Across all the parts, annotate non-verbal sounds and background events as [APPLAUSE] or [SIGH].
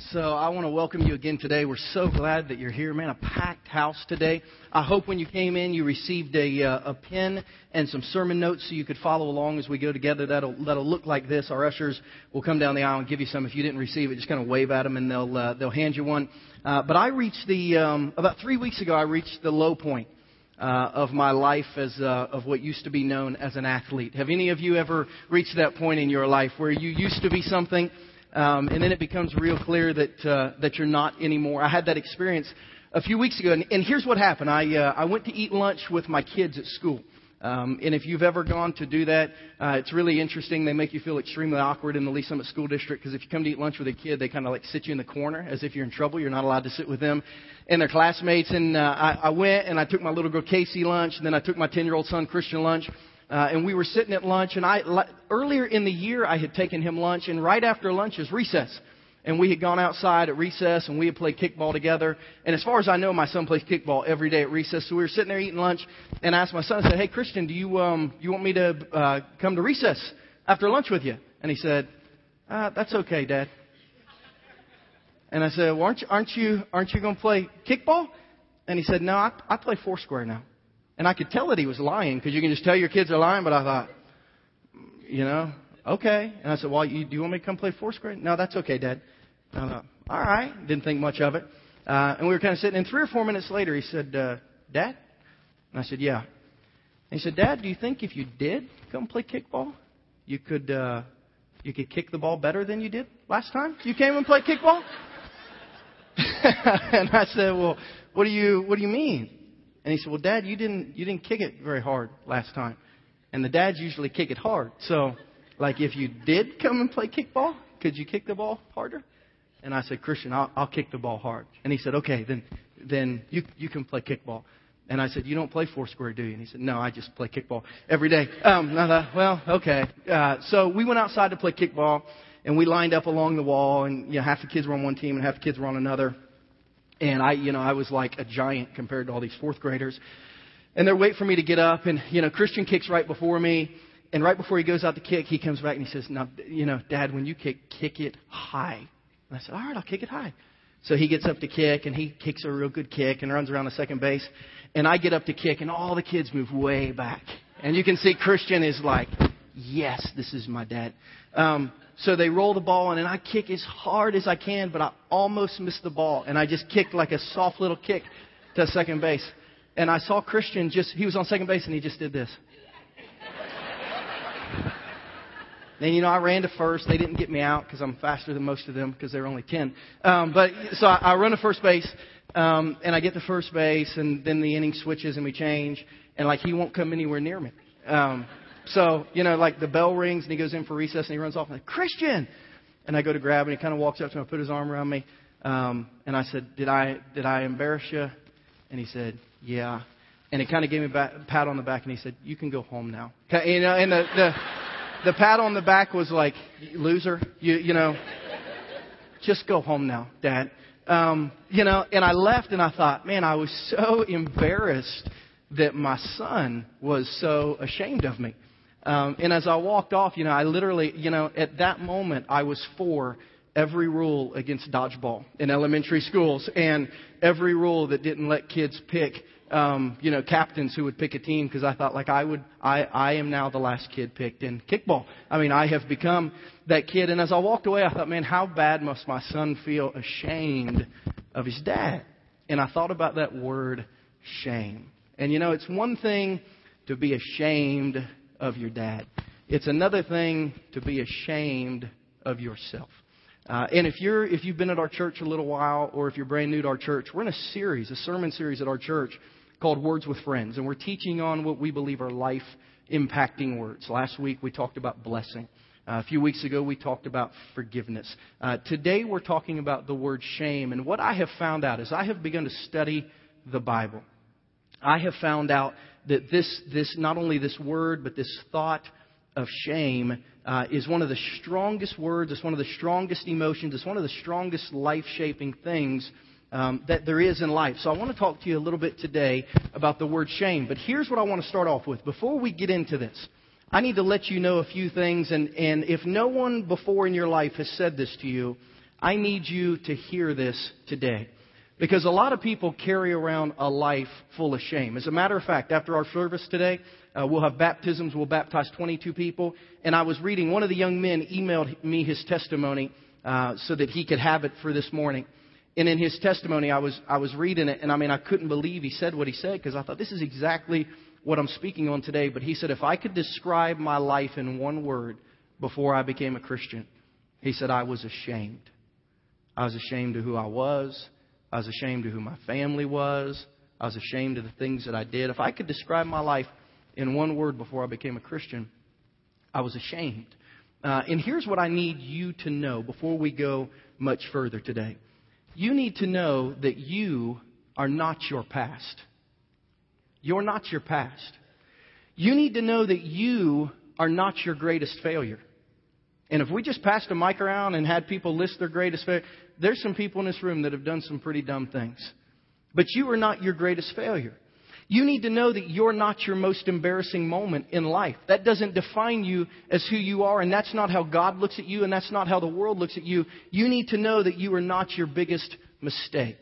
So I want to welcome you again today. We're so glad that you're here, man. A packed house today. I hope when you came in, you received a, uh, a pen and some sermon notes so you could follow along as we go together. That'll that'll look like this. Our ushers will come down the aisle and give you some. If you didn't receive it, just kind of wave at them and they'll uh, they'll hand you one. Uh, but I reached the um, about three weeks ago. I reached the low point. Uh, of my life as uh, of what used to be known as an athlete. Have any of you ever reached that point in your life where you used to be something um, and then it becomes real clear that uh, that you're not anymore. I had that experience a few weeks ago, and, and here's what happened. I uh, I went to eat lunch with my kids at school. Um, and if you've ever gone to do that, uh, it's really interesting. They make you feel extremely awkward in the Lee's Summit School District because if you come to eat lunch with a kid, they kind of like sit you in the corner as if you're in trouble. You're not allowed to sit with them and their classmates. And uh, I, I went and I took my little girl Casey lunch, and then I took my 10 year old son Christian lunch. Uh, and we were sitting at lunch, and I earlier in the year I had taken him lunch, and right after lunch is recess, and we had gone outside at recess, and we had played kickball together. And as far as I know, my son plays kickball every day at recess. So we were sitting there eating lunch, and I asked my son, I said, "Hey Christian, do you um you want me to uh, come to recess after lunch with you?" And he said, uh, "That's okay, Dad." And I said, well, aren't you, aren't you, aren't you going to play kickball? And he said, no, I, I play Foursquare now. And I could tell that he was lying because you can just tell your kids are lying. But I thought, you know, okay. And I said, well, you, do you want me to come play Foursquare? No, that's okay, Dad. And I thought, all right. Didn't think much of it. Uh, and we were kind of sitting. And three or four minutes later, he said, uh, Dad? And I said, yeah. And he said, Dad, do you think if you did come play kickball, you could uh, you could kick the ball better than you did last time you came and played kickball? [LAUGHS] and I said, well, what do you what do you mean? And he said, Well, Dad, you didn't, you didn't kick it very hard last time. And the dads usually kick it hard. So, like, if you did come and play kickball, could you kick the ball harder? And I said, Christian, I'll, I'll kick the ball hard. And he said, Okay, then, then you, you can play kickball. And I said, You don't play Foursquare, do you? And he said, No, I just play kickball every day. Um, and I thought, Well, okay. Uh, so we went outside to play kickball, and we lined up along the wall, and you know, half the kids were on one team and half the kids were on another. And I, you know, I was like a giant compared to all these fourth graders. And they're waiting for me to get up. And, you know, Christian kicks right before me. And right before he goes out to kick, he comes back and he says, now, you know, Dad, when you kick, kick it high. And I said, all right, I'll kick it high. So he gets up to kick and he kicks a real good kick and runs around the second base. And I get up to kick and all the kids move way back. And you can see Christian is like, yes, this is my dad. Um, so they roll the ball in, and I kick as hard as I can, but I almost miss the ball. And I just kicked like a soft little kick to second base. And I saw Christian just, he was on second base, and he just did this. Then, you know, I ran to first. They didn't get me out because I'm faster than most of them because they're only 10. Um, but, so I, I run to first base, um, and I get to first base, and then the inning switches and we change, and like he won't come anywhere near me. Um, so, you know, like the bell rings and he goes in for recess and he runs off and I'm like, Christian! And I go to grab him and he kind of walks up to me, and put his arm around me. Um, and I said, did I, did I embarrass you? And he said, yeah. And he kind of gave me a pat on the back and he said, you can go home now. You know, and the, the, the pat on the back was like, loser, you, you know, just go home now, dad. Um, you know, and I left and I thought, man, I was so [LAUGHS] embarrassed that my son was so ashamed of me. Um, and as I walked off, you know, I literally, you know, at that moment, I was for every rule against dodgeball in elementary schools and every rule that didn't let kids pick, um, you know, captains who would pick a team because I thought like I would, I, I am now the last kid picked in kickball. I mean, I have become that kid. And as I walked away, I thought, man, how bad must my son feel ashamed of his dad? And I thought about that word shame. And you know, it's one thing to be ashamed of your dad. It's another thing to be ashamed of yourself. Uh, and if you're if you've been at our church a little while, or if you're brand new to our church, we're in a series, a sermon series at our church called Words with Friends, and we're teaching on what we believe are life impacting words. Last week we talked about blessing. Uh, a few weeks ago we talked about forgiveness. Uh, today we're talking about the word shame. And what I have found out is I have begun to study the Bible. I have found out that this, this not only this word, but this thought of shame uh, is one of the strongest words, it's one of the strongest emotions, it's one of the strongest life shaping things um, that there is in life. So I want to talk to you a little bit today about the word shame. But here's what I want to start off with. Before we get into this, I need to let you know a few things. And, and if no one before in your life has said this to you, I need you to hear this today. Because a lot of people carry around a life full of shame. As a matter of fact, after our service today, uh, we'll have baptisms. We'll baptize 22 people. And I was reading, one of the young men emailed me his testimony uh, so that he could have it for this morning. And in his testimony, I was, I was reading it, and I mean, I couldn't believe he said what he said because I thought this is exactly what I'm speaking on today. But he said, if I could describe my life in one word before I became a Christian, he said, I was ashamed. I was ashamed of who I was. I was ashamed of who my family was. I was ashamed of the things that I did. If I could describe my life in one word before I became a Christian, I was ashamed. Uh, and here's what I need you to know before we go much further today. You need to know that you are not your past. You're not your past. You need to know that you are not your greatest failure. And if we just passed a mic around and had people list their greatest failure, there's some people in this room that have done some pretty dumb things. But you are not your greatest failure. You need to know that you're not your most embarrassing moment in life. That doesn't define you as who you are, and that's not how God looks at you, and that's not how the world looks at you. You need to know that you are not your biggest mistake.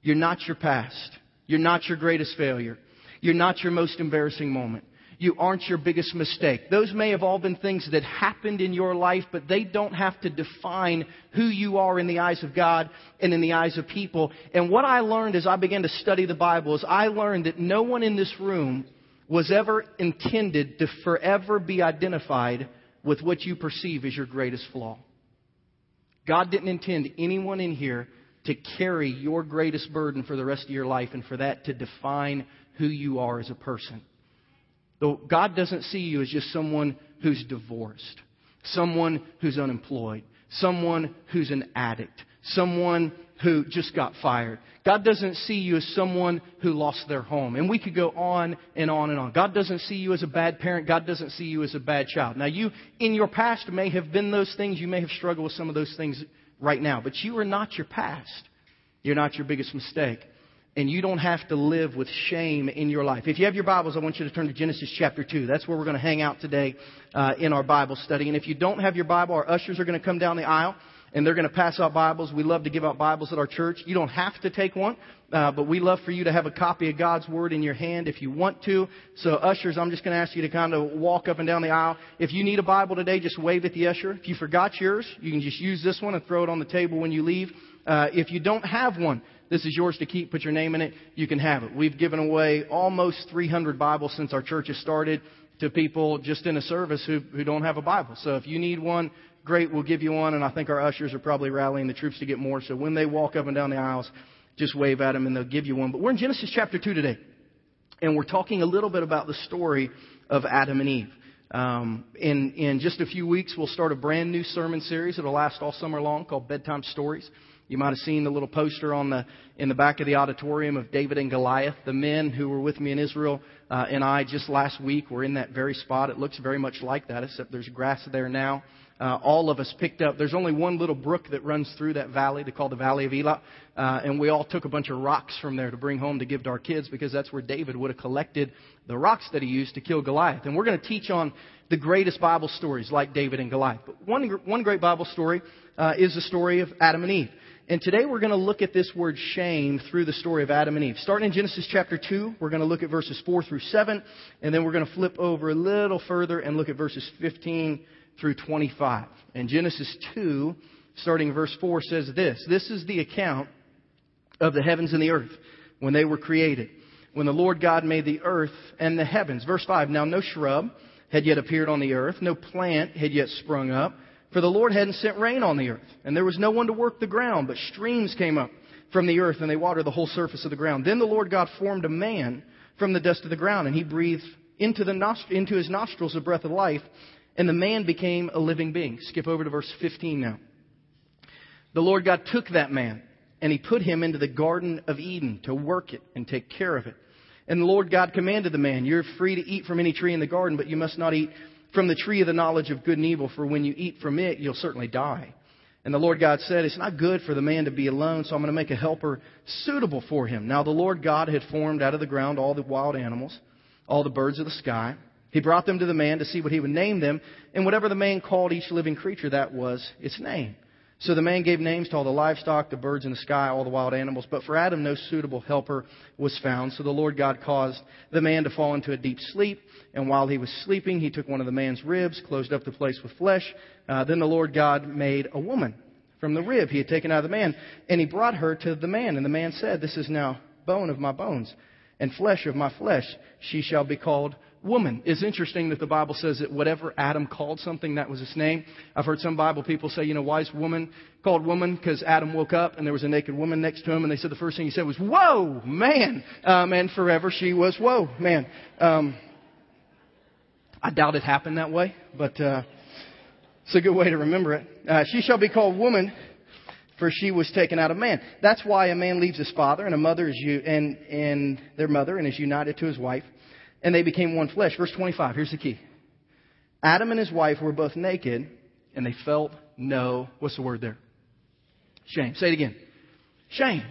You're not your past. You're not your greatest failure. You're not your most embarrassing moment you aren't your biggest mistake. Those may have all been things that happened in your life, but they don't have to define who you are in the eyes of God and in the eyes of people. And what I learned as I began to study the Bible is I learned that no one in this room was ever intended to forever be identified with what you perceive as your greatest flaw. God didn't intend anyone in here to carry your greatest burden for the rest of your life and for that to define who you are as a person. God doesn't see you as just someone who's divorced, someone who's unemployed, someone who's an addict, someone who just got fired. God doesn't see you as someone who lost their home. And we could go on and on and on. God doesn't see you as a bad parent. God doesn't see you as a bad child. Now, you, in your past, may have been those things. You may have struggled with some of those things right now. But you are not your past. You're not your biggest mistake and you don't have to live with shame in your life. If you have your Bibles, I want you to turn to Genesis chapter 2. That's where we're going to hang out today uh, in our Bible study. And if you don't have your Bible, our ushers are going to come down the aisle and they're going to pass out Bibles. We love to give out Bibles at our church. You don't have to take one, uh, but we love for you to have a copy of God's Word in your hand if you want to. So, ushers, I'm just going to ask you to kind of walk up and down the aisle. If you need a Bible today, just wave at the usher. If you forgot yours, you can just use this one and throw it on the table when you leave. Uh, if you don't have one, this is yours to keep. Put your name in it. You can have it. We've given away almost 300 Bibles since our church has started to people just in a service who, who don't have a Bible. So if you need one, great, we'll give you one. And I think our ushers are probably rallying the troops to get more. So when they walk up and down the aisles, just wave at them and they'll give you one. But we're in Genesis chapter 2 today. And we're talking a little bit about the story of Adam and Eve. Um, in, in just a few weeks, we'll start a brand new sermon series. It'll last all summer long called Bedtime Stories. You might have seen the little poster on the in the back of the auditorium of David and Goliath. The men who were with me in Israel uh, and I just last week were in that very spot. It looks very much like that, except there's grass there now. Uh, all of us picked up. There's only one little brook that runs through that valley. They call the Valley of Elah, uh, and we all took a bunch of rocks from there to bring home to give to our kids because that's where David would have collected the rocks that he used to kill Goliath. And we're going to teach on the greatest Bible stories like David and Goliath. But one one great Bible story uh, is the story of Adam and Eve. And today we're going to look at this word shame through the story of Adam and Eve. Starting in Genesis chapter 2, we're going to look at verses 4 through 7, and then we're going to flip over a little further and look at verses 15 through 25. And Genesis 2, starting verse 4, says this This is the account of the heavens and the earth when they were created, when the Lord God made the earth and the heavens. Verse 5 Now no shrub had yet appeared on the earth, no plant had yet sprung up for the Lord hadn't sent rain on the earth, and there was no one to work the ground, but streams came up from the earth, and they watered the whole surface of the ground. Then the Lord God formed a man from the dust of the ground, and he breathed into, the nost- into his nostrils the breath of life, and the man became a living being. Skip over to verse 15 now. The Lord God took that man, and he put him into the Garden of Eden to work it and take care of it. And the Lord God commanded the man, You're free to eat from any tree in the garden, but you must not eat from the tree of the knowledge of good and evil, for when you eat from it, you'll certainly die. And the Lord God said, It's not good for the man to be alone, so I'm going to make a helper suitable for him. Now the Lord God had formed out of the ground all the wild animals, all the birds of the sky. He brought them to the man to see what he would name them, and whatever the man called each living creature, that was its name. So the man gave names to all the livestock, the birds in the sky, all the wild animals. But for Adam, no suitable helper was found. So the Lord God caused the man to fall into a deep sleep. And while he was sleeping, he took one of the man's ribs, closed up the place with flesh. Uh, then the Lord God made a woman from the rib he had taken out of the man. And he brought her to the man. And the man said, This is now bone of my bones and flesh of my flesh. She shall be called woman. It's interesting that the Bible says that whatever Adam called something, that was its name. I've heard some Bible people say, you know, why is woman called woman? Because Adam woke up and there was a naked woman next to him, and they said the first thing he said was, "Whoa, man!" Um, and forever she was, "Whoa, man." Um, I doubt it happened that way, but uh, it's a good way to remember it. Uh, she shall be called woman for she was taken out of man. That's why a man leaves his father and a mother is you and, and their mother and is united to his wife, and they became one flesh. Verse 25, here's the key. Adam and his wife were both naked, and they felt no, what's the word there? Shame. Say it again. Shame.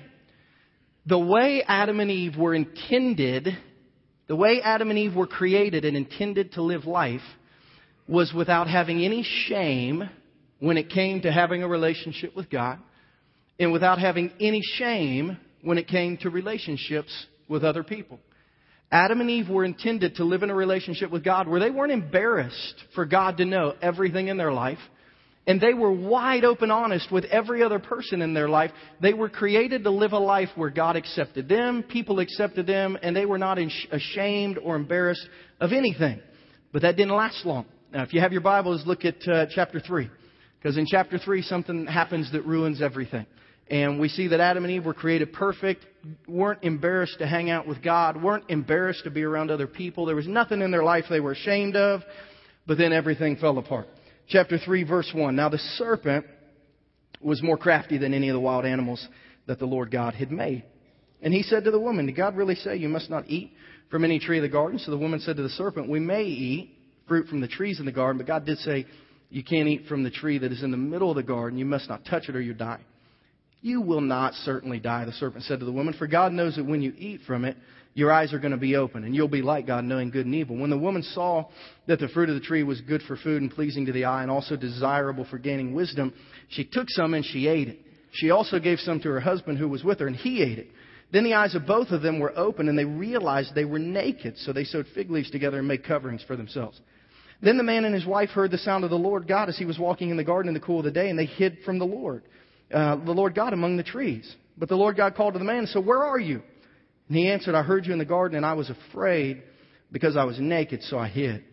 The way Adam and Eve were intended, the way Adam and Eve were created and intended to live life, was without having any shame when it came to having a relationship with God, and without having any shame when it came to relationships with other people. Adam and Eve were intended to live in a relationship with God where they weren't embarrassed for God to know everything in their life. And they were wide open honest with every other person in their life. They were created to live a life where God accepted them, people accepted them, and they were not ashamed or embarrassed of anything. But that didn't last long. Now, if you have your Bibles, look at uh, chapter 3. Because in chapter 3, something happens that ruins everything. And we see that Adam and Eve were created perfect, weren't embarrassed to hang out with God, weren't embarrassed to be around other people. There was nothing in their life they were ashamed of, but then everything fell apart. Chapter 3, verse 1. Now the serpent was more crafty than any of the wild animals that the Lord God had made. And he said to the woman, Did God really say you must not eat from any tree of the garden? So the woman said to the serpent, We may eat fruit from the trees in the garden, but God did say, You can't eat from the tree that is in the middle of the garden. You must not touch it or you die. You will not certainly die, the serpent said to the woman, for God knows that when you eat from it, your eyes are going to be open, and you'll be like God, knowing good and evil. When the woman saw that the fruit of the tree was good for food and pleasing to the eye, and also desirable for gaining wisdom, she took some and she ate it. She also gave some to her husband who was with her, and he ate it. Then the eyes of both of them were open, and they realized they were naked, so they sewed fig leaves together and made coverings for themselves. Then the man and his wife heard the sound of the Lord God as he was walking in the garden in the cool of the day, and they hid from the Lord uh, the Lord God among the trees. But the Lord God called to the man and said, Where are you? And he answered, I heard you in the garden, and I was afraid because I was naked, so I hid.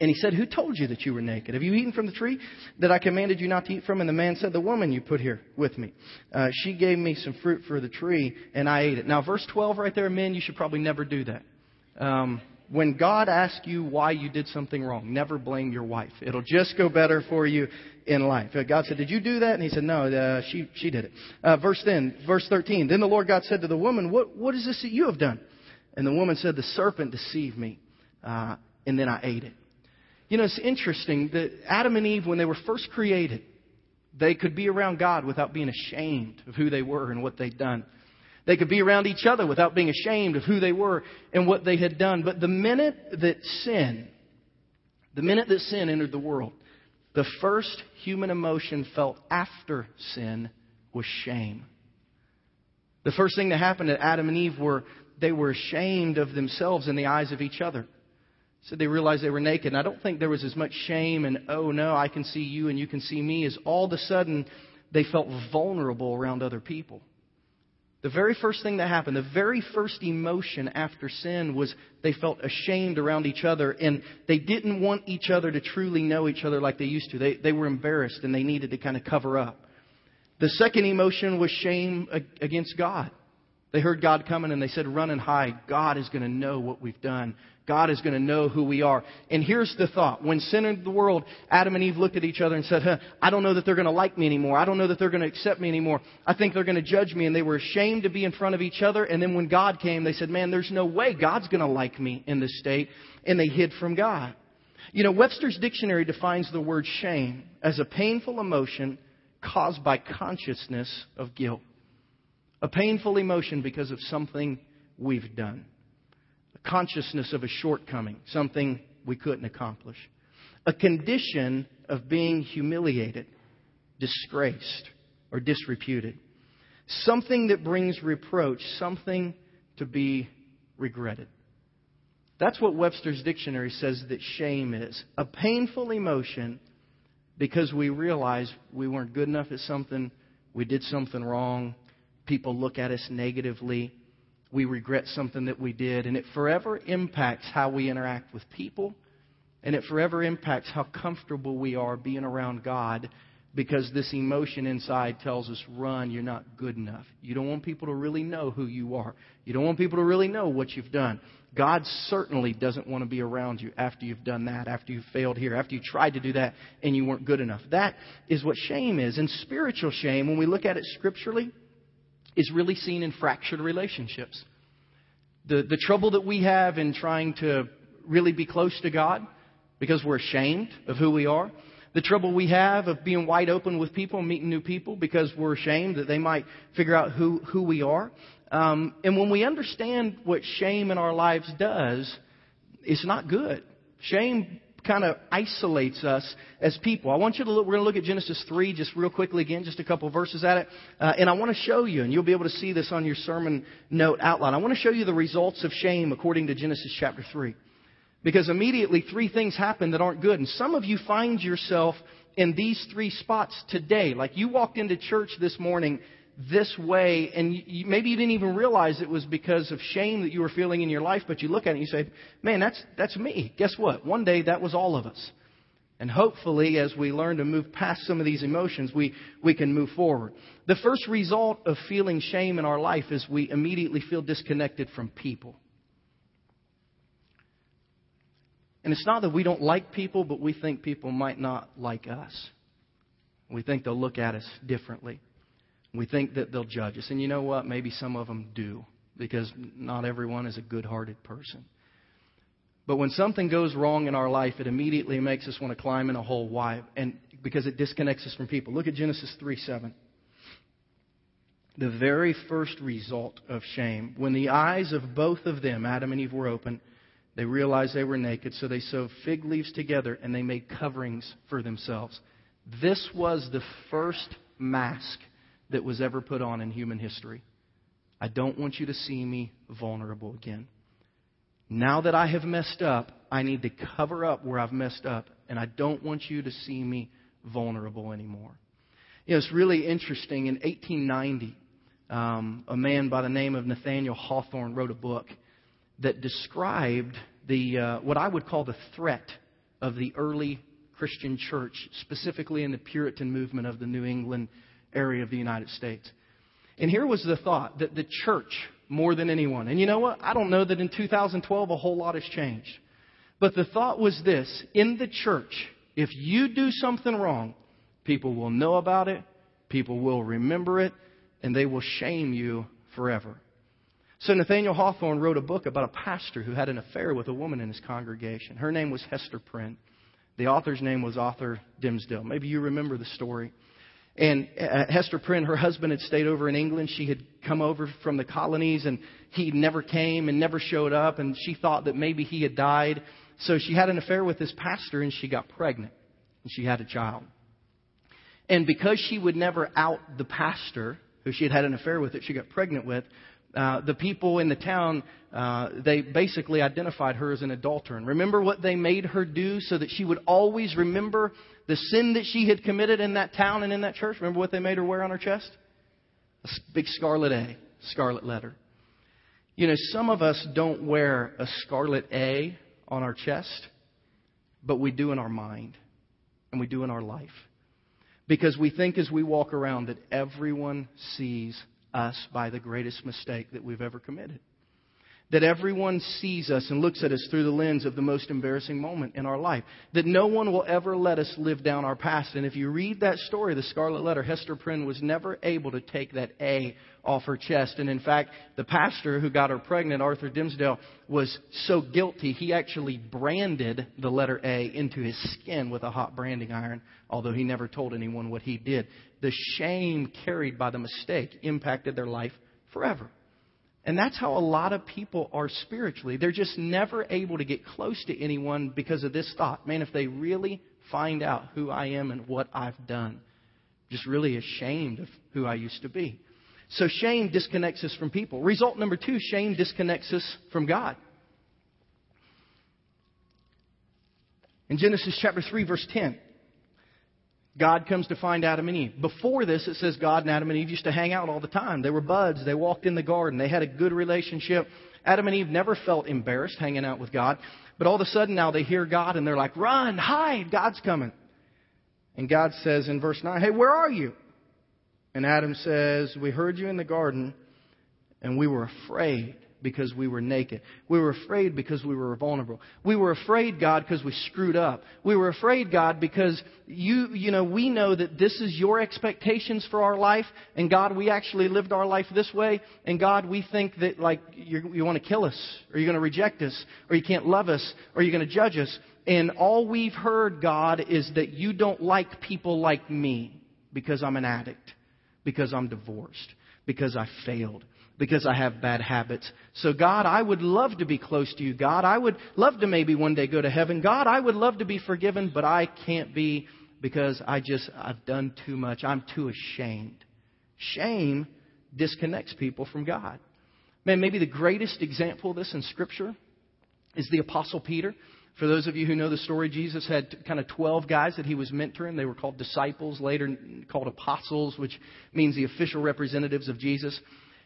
And he said, Who told you that you were naked? Have you eaten from the tree that I commanded you not to eat from? And the man said, The woman you put here with me. Uh, she gave me some fruit for the tree, and I ate it. Now, verse 12 right there, men, you should probably never do that. Um, when God asks you why you did something wrong, never blame your wife. It'll just go better for you in life. Uh, God said, "Did you do that?" And He said, "No, uh, she she did it." Uh, verse then, verse thirteen. Then the Lord God said to the woman, "What what is this that you have done?" And the woman said, "The serpent deceived me, uh, and then I ate it." You know, it's interesting that Adam and Eve, when they were first created, they could be around God without being ashamed of who they were and what they'd done. They could be around each other without being ashamed of who they were and what they had done. But the minute that sin, the minute that sin entered the world, the first human emotion felt after sin was shame. The first thing that happened to Adam and Eve were they were ashamed of themselves in the eyes of each other. So they realized they were naked. And I don't think there was as much shame and, oh no, I can see you and you can see me, as all of a sudden they felt vulnerable around other people. The very first thing that happened, the very first emotion after sin was they felt ashamed around each other and they didn't want each other to truly know each other like they used to. They, they were embarrassed and they needed to kind of cover up. The second emotion was shame against God. They heard God coming and they said, run and hide. God is going to know what we've done. God is going to know who we are. And here's the thought. When sin entered the world, Adam and Eve looked at each other and said, huh, I don't know that they're going to like me anymore. I don't know that they're going to accept me anymore. I think they're going to judge me. And they were ashamed to be in front of each other. And then when God came, they said, man, there's no way God's going to like me in this state. And they hid from God. You know, Webster's dictionary defines the word shame as a painful emotion caused by consciousness of guilt. A painful emotion because of something we've done a consciousness of a shortcoming, something we couldn't accomplish, a condition of being humiliated. disgraced, or disreputed. Something that brings reproach, something to be regretted. That's what Webster's dictionary says that shame is a painful emotion because we realize we weren't good enough at something, we did something wrong, people look at us negatively, we regret something that we did, and it forever impacts how we interact with people, and it forever impacts how comfortable we are being around God because this emotion inside tells us, run, you're not good enough. You don't want people to really know who you are. You don't want people to really know what you've done. God certainly doesn't want to be around you after you've done that, after you've failed here, after you tried to do that and you weren't good enough. That is what shame is. And spiritual shame, when we look at it scripturally, is really seen in fractured relationships. The, the trouble that we have in trying to really be close to God because we're ashamed of who we are the trouble we have of being wide open with people, meeting new people, because we're ashamed that they might figure out who, who we are. Um, and when we understand what shame in our lives does, it's not good. Shame kind of isolates us as people. I want you to look, we're going to look at Genesis 3 just real quickly again, just a couple verses at it. Uh, and I want to show you, and you'll be able to see this on your sermon note outline. I want to show you the results of shame according to Genesis chapter 3. Because immediately three things happen that aren't good. And some of you find yourself in these three spots today. Like you walked into church this morning this way, and you, maybe you didn't even realize it was because of shame that you were feeling in your life, but you look at it and you say, man, that's, that's me. Guess what? One day that was all of us. And hopefully, as we learn to move past some of these emotions, we, we can move forward. The first result of feeling shame in our life is we immediately feel disconnected from people. And it's not that we don't like people, but we think people might not like us. We think they'll look at us differently. We think that they'll judge us. And you know what? Maybe some of them do, because not everyone is a good hearted person. But when something goes wrong in our life, it immediately makes us want to climb in a hole. Why? And because it disconnects us from people. Look at Genesis 3 7. The very first result of shame, when the eyes of both of them, Adam and Eve, were open, they realized they were naked, so they sewed fig leaves together and they made coverings for themselves. This was the first mask that was ever put on in human history. I don't want you to see me vulnerable again. Now that I have messed up, I need to cover up where I've messed up, and I don't want you to see me vulnerable anymore. You know, it's really interesting. In 1890, um, a man by the name of Nathaniel Hawthorne wrote a book that described the, uh, what I would call the threat of the early Christian church, specifically in the Puritan movement of the New England area of the United States. And here was the thought that the church, more than anyone, and you know what? I don't know that in 2012 a whole lot has changed. But the thought was this in the church, if you do something wrong, people will know about it, people will remember it, and they will shame you forever. So Nathaniel Hawthorne wrote a book about a pastor who had an affair with a woman in his congregation. Her name was Hester Prynne. The author's name was Arthur Dimmesdale. Maybe you remember the story. And uh, Hester Prynne, her husband had stayed over in England. She had come over from the colonies and he never came and never showed up. And she thought that maybe he had died. So she had an affair with this pastor and she got pregnant. And she had a child. And because she would never out the pastor who she had had an affair with that she got pregnant with, uh, the people in the town, uh, they basically identified her as an adulterer. And remember what they made her do so that she would always remember the sin that she had committed in that town and in that church? Remember what they made her wear on her chest? A big scarlet A, scarlet letter. You know, some of us don't wear a scarlet A on our chest, but we do in our mind and we do in our life. Because we think as we walk around that everyone sees us by the greatest mistake that we've ever committed. That everyone sees us and looks at us through the lens of the most embarrassing moment in our life. That no one will ever let us live down our past. And if you read that story, the Scarlet Letter, Hester Prynne was never able to take that A off her chest. And in fact, the pastor who got her pregnant, Arthur Dimmesdale, was so guilty, he actually branded the letter A into his skin with a hot branding iron, although he never told anyone what he did. The shame carried by the mistake impacted their life forever. And that's how a lot of people are spiritually. They're just never able to get close to anyone because of this thought. Man, if they really find out who I am and what I've done, Just really ashamed of who I used to be. So shame disconnects us from people. Result number two, shame disconnects us from God. In Genesis chapter 3, verse 10, God comes to find Adam and Eve. Before this, it says God and Adam and Eve used to hang out all the time. They were buds. They walked in the garden. They had a good relationship. Adam and Eve never felt embarrassed hanging out with God. But all of a sudden now they hear God and they're like, run, hide, God's coming. And God says in verse 9, hey, where are you? And Adam says, we heard you in the garden and we were afraid because we were naked. We were afraid because we were vulnerable. We were afraid, God, because we screwed up. We were afraid, God, because you, you know, we know that this is your expectations for our life. And God, we actually lived our life this way. And God, we think that like you you want to kill us or you're going to reject us or you can't love us or you're going to judge us. And all we've heard, God, is that you don't like people like me because I'm an addict, because I'm divorced, because I failed because I have bad habits. So, God, I would love to be close to you. God, I would love to maybe one day go to heaven. God, I would love to be forgiven, but I can't be because I just, I've done too much. I'm too ashamed. Shame disconnects people from God. Man, maybe the greatest example of this in Scripture is the Apostle Peter. For those of you who know the story, Jesus had kind of 12 guys that he was mentoring. They were called disciples, later called apostles, which means the official representatives of Jesus.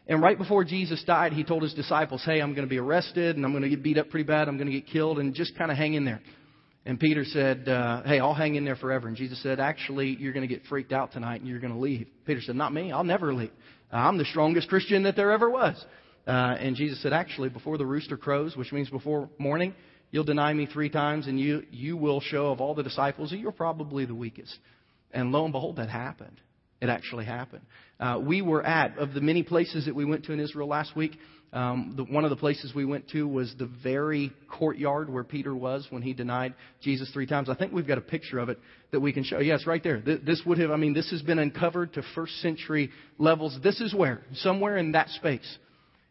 And right before Jesus died, he told his disciples, Hey, I'm going to be arrested and I'm going to get beat up pretty bad. I'm going to get killed and just kind of hang in there. And Peter said, uh, Hey, I'll hang in there forever. And Jesus said, Actually, you're going to get freaked out tonight and you're going to leave. Peter said, Not me. I'll never leave. I'm the strongest Christian that there ever was. Uh, and Jesus said, Actually, before the rooster crows, which means before morning, you'll deny me three times and you, you will show of all the disciples that you're probably the weakest. And lo and behold, that happened. It actually happened. Uh, we were at, of the many places that we went to in Israel last week, um, the, one of the places we went to was the very courtyard where Peter was when he denied Jesus three times. I think we've got a picture of it that we can show. Yes, yeah, right there. This would have, I mean, this has been uncovered to first century levels. This is where, somewhere in that space,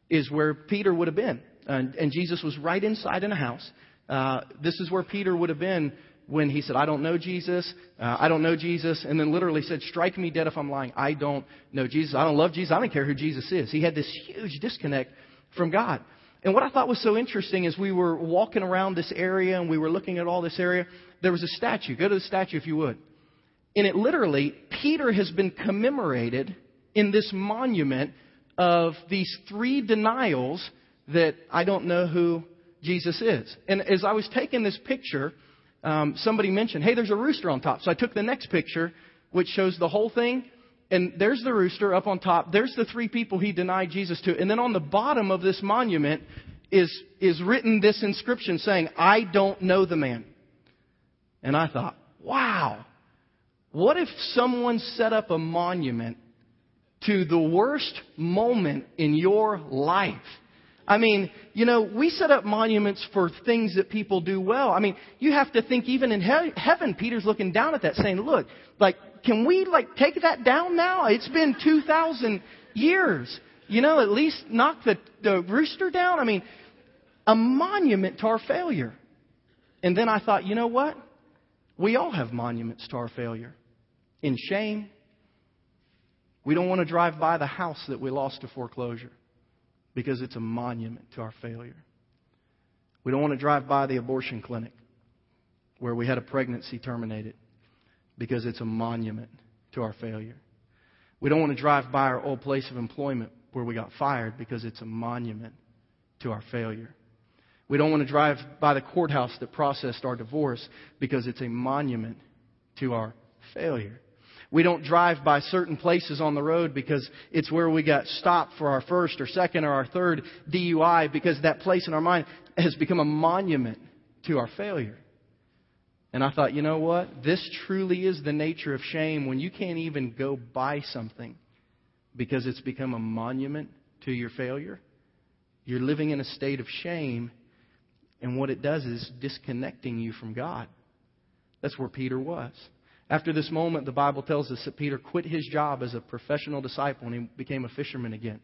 is where Peter would have been. And, and Jesus was right inside in a house. Uh, this is where Peter would have been when he said, I don't know Jesus, uh, I don't know Jesus, and then literally said, Strike me dead if I'm lying. I don't know Jesus. I don't love Jesus. I don't care who Jesus is. He had this huge disconnect from God. And what I thought was so interesting is we were walking around this area and we were looking at all this area. There was a statue. Go to the statue if you would. And it literally, Peter has been commemorated in this monument of these three denials that I don't know who Jesus is. And as I was taking this picture, um, somebody mentioned, hey, there's a rooster on top. So I took the next picture, which shows the whole thing. And there's the rooster up on top. There's the three people he denied Jesus to. And then on the bottom of this monument is, is written this inscription saying, I don't know the man. And I thought, wow, what if someone set up a monument to the worst moment in your life? I mean, you know, we set up monuments for things that people do well. I mean, you have to think even in he- heaven, Peter's looking down at that saying, look, like, can we like take that down now? It's been 2,000 years. You know, at least knock the, the rooster down. I mean, a monument to our failure. And then I thought, you know what? We all have monuments to our failure. In shame, we don't want to drive by the house that we lost to foreclosure because it's a monument to our failure. We don't want to drive by the abortion clinic where we had a pregnancy terminated because it's a monument to our failure. We don't want to drive by our old place of employment where we got fired because it's a monument to our failure. We don't want to drive by the courthouse that processed our divorce because it's a monument to our failure. We don't drive by certain places on the road because it's where we got stopped for our first or second or our third DUI because that place in our mind has become a monument to our failure. And I thought, you know what? This truly is the nature of shame when you can't even go buy something because it's become a monument to your failure. You're living in a state of shame, and what it does is disconnecting you from God. That's where Peter was. After this moment, the Bible tells us that Peter quit his job as a professional disciple and he became a fisherman again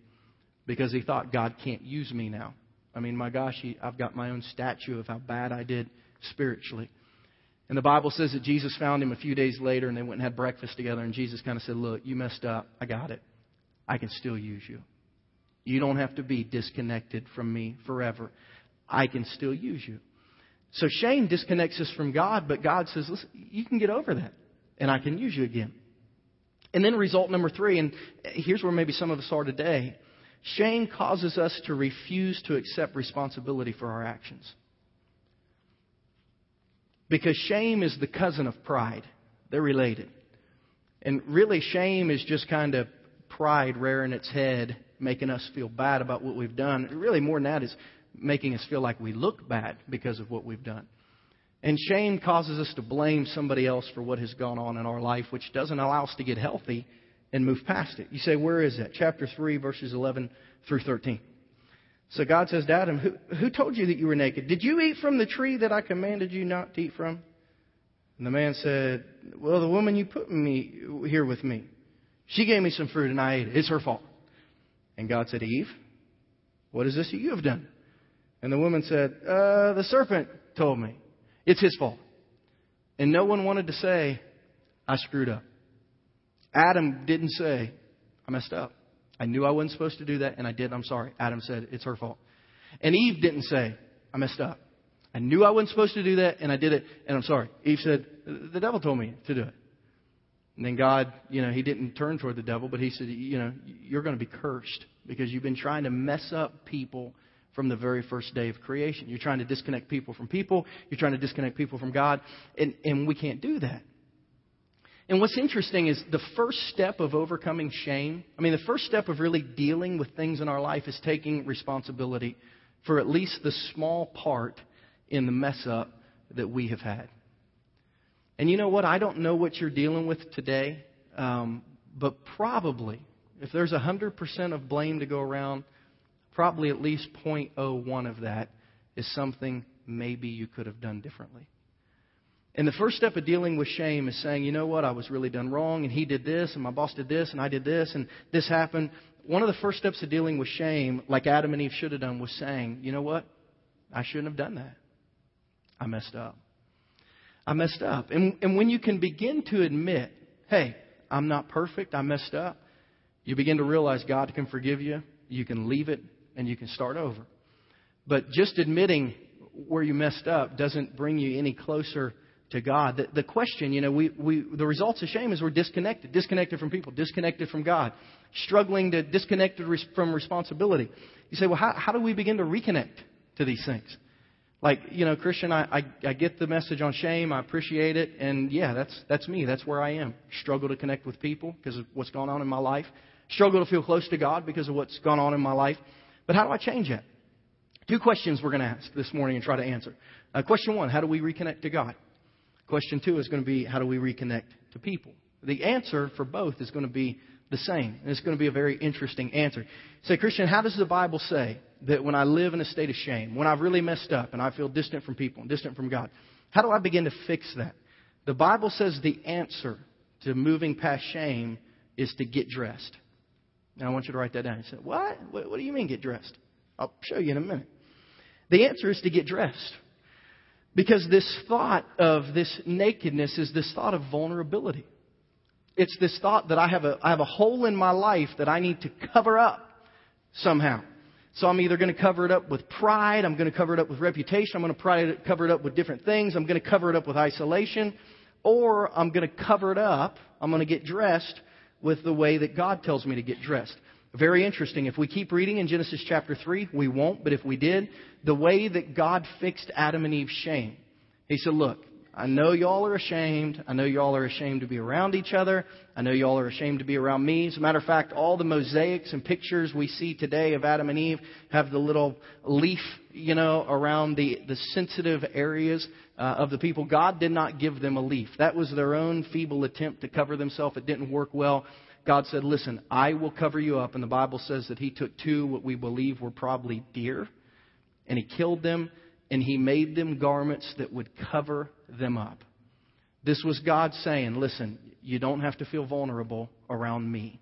because he thought, God can't use me now. I mean, my gosh, he, I've got my own statue of how bad I did spiritually. And the Bible says that Jesus found him a few days later and they went and had breakfast together. And Jesus kind of said, Look, you messed up. I got it. I can still use you. You don't have to be disconnected from me forever. I can still use you. So shame disconnects us from God, but God says, Listen, you can get over that and I can use you again. And then result number three, and here's where maybe some of us are today. Shame causes us to refuse to accept responsibility for our actions. Because shame is the cousin of pride. They're related. And really, shame is just kind of pride rearing its head, making us feel bad about what we've done. Really, more than that, is making us feel like we look bad because of what we've done. And shame causes us to blame somebody else for what has gone on in our life, which doesn't allow us to get healthy and move past it. You say, where is that? Chapter 3, verses 11 through 13. So God says to Adam, who, who told you that you were naked? Did you eat from the tree that I commanded you not to eat from? And the man said, Well, the woman you put me here with me, she gave me some fruit and I ate it. It's her fault. And God said, Eve, what is this that you have done? And the woman said, uh, The serpent told me. It's his fault. And no one wanted to say, I screwed up. Adam didn't say, I messed up. I knew I wasn't supposed to do that, and I did. I'm sorry. Adam said, It's her fault. And Eve didn't say, I messed up. I knew I wasn't supposed to do that, and I did it, and I'm sorry. Eve said, The devil told me to do it. And then God, you know, he didn't turn toward the devil, but he said, You know, you're going to be cursed because you've been trying to mess up people from the very first day of creation. You're trying to disconnect people from people, you're trying to disconnect people from God, and, and we can't do that. And what's interesting is the first step of overcoming shame, I mean, the first step of really dealing with things in our life is taking responsibility for at least the small part in the mess up that we have had. And you know what? I don't know what you're dealing with today, um, but probably, if there's 100% of blame to go around, probably at least 0.01 of that is something maybe you could have done differently. And the first step of dealing with shame is saying, you know what, I was really done wrong, and he did this, and my boss did this, and I did this, and this happened. One of the first steps of dealing with shame, like Adam and Eve should have done, was saying, you know what, I shouldn't have done that. I messed up. I messed up. And, and when you can begin to admit, hey, I'm not perfect, I messed up, you begin to realize God can forgive you, you can leave it, and you can start over. But just admitting where you messed up doesn't bring you any closer to God. The, the question, you know, we, we, the results of shame is we're disconnected, disconnected from people, disconnected from God, struggling to disconnect from responsibility. You say, well, how, how do we begin to reconnect to these things? Like, you know, Christian, I, I, I get the message on shame. I appreciate it. And yeah, that's, that's me. That's where I am. Struggle to connect with people because of what's gone on in my life. Struggle to feel close to God because of what's gone on in my life. But how do I change that? Two questions we're going to ask this morning and try to answer. Uh, question one, how do we reconnect to God? Question two is going to be how do we reconnect to people? The answer for both is going to be the same. And it's going to be a very interesting answer. Say, Christian, how does the Bible say that when I live in a state of shame, when I've really messed up and I feel distant from people and distant from God, how do I begin to fix that? The Bible says the answer to moving past shame is to get dressed. Now, I want you to write that down. You say, what? What, what do you mean get dressed? I'll show you in a minute. The answer is to get dressed. Because this thought of this nakedness is this thought of vulnerability. It's this thought that I have a, I have a hole in my life that I need to cover up somehow. So I'm either going to cover it up with pride, I'm going to cover it up with reputation, I'm going to cover it up with different things, I'm going to cover it up with isolation, or I'm going to cover it up, I'm going to get dressed with the way that God tells me to get dressed. Very interesting. If we keep reading in Genesis chapter 3, we won't, but if we did, the way that God fixed Adam and Eve's shame, He said, Look, I know y'all are ashamed. I know y'all are ashamed to be around each other. I know y'all are ashamed to be around me. As a matter of fact, all the mosaics and pictures we see today of Adam and Eve have the little leaf, you know, around the, the sensitive areas uh, of the people. God did not give them a leaf. That was their own feeble attempt to cover themselves. It didn't work well. God said, Listen, I will cover you up. And the Bible says that He took two, what we believe were probably deer, and He killed them, and He made them garments that would cover them up. This was God saying, Listen, you don't have to feel vulnerable around me.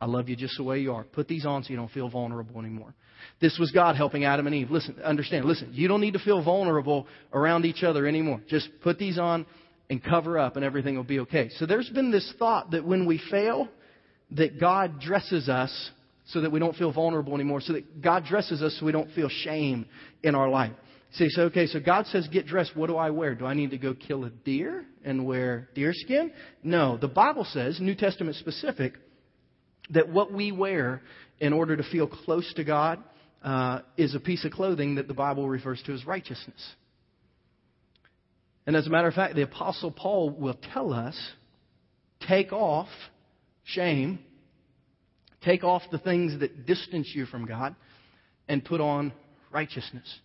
I love you just the way you are. Put these on so you don't feel vulnerable anymore. This was God helping Adam and Eve. Listen, understand, listen, you don't need to feel vulnerable around each other anymore. Just put these on and cover up and everything will be okay. So there's been this thought that when we fail, that God dresses us so that we don't feel vulnerable anymore, so that God dresses us so we don't feel shame in our life. So you say, okay, so God says get dressed. What do I wear? Do I need to go kill a deer and wear deer skin? No. The Bible says, New Testament specific, that what we wear in order to feel close to God uh, is a piece of clothing that the Bible refers to as righteousness. And as a matter of fact, the Apostle Paul will tell us take off shame, take off the things that distance you from God, and put on righteousness.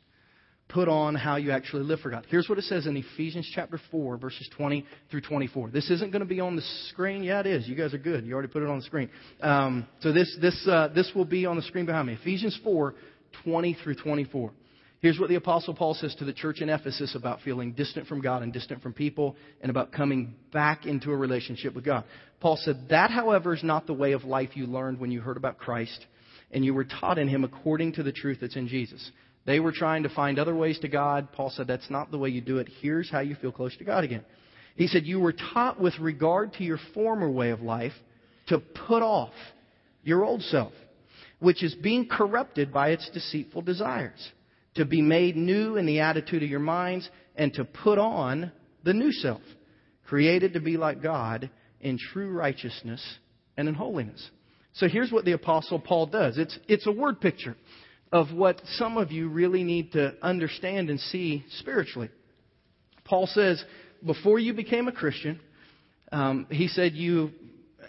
Put on how you actually live for God. Here's what it says in Ephesians chapter 4, verses 20 through 24. This isn't going to be on the screen. Yeah, it is. You guys are good. You already put it on the screen. Um, so this, this, uh, this will be on the screen behind me. Ephesians 4, 20 through 24. Here's what the Apostle Paul says to the church in Ephesus about feeling distant from God and distant from people and about coming back into a relationship with God. Paul said, That, however, is not the way of life you learned when you heard about Christ and you were taught in Him according to the truth that's in Jesus. They were trying to find other ways to God. Paul said, That's not the way you do it. Here's how you feel close to God again. He said, You were taught with regard to your former way of life to put off your old self, which is being corrupted by its deceitful desires to be made new in the attitude of your minds, and to put on the new self, created to be like God in true righteousness and in holiness. So here's what the Apostle Paul does it's, it's a word picture of what some of you really need to understand and see spiritually. Paul says, before you became a Christian, um, he said you,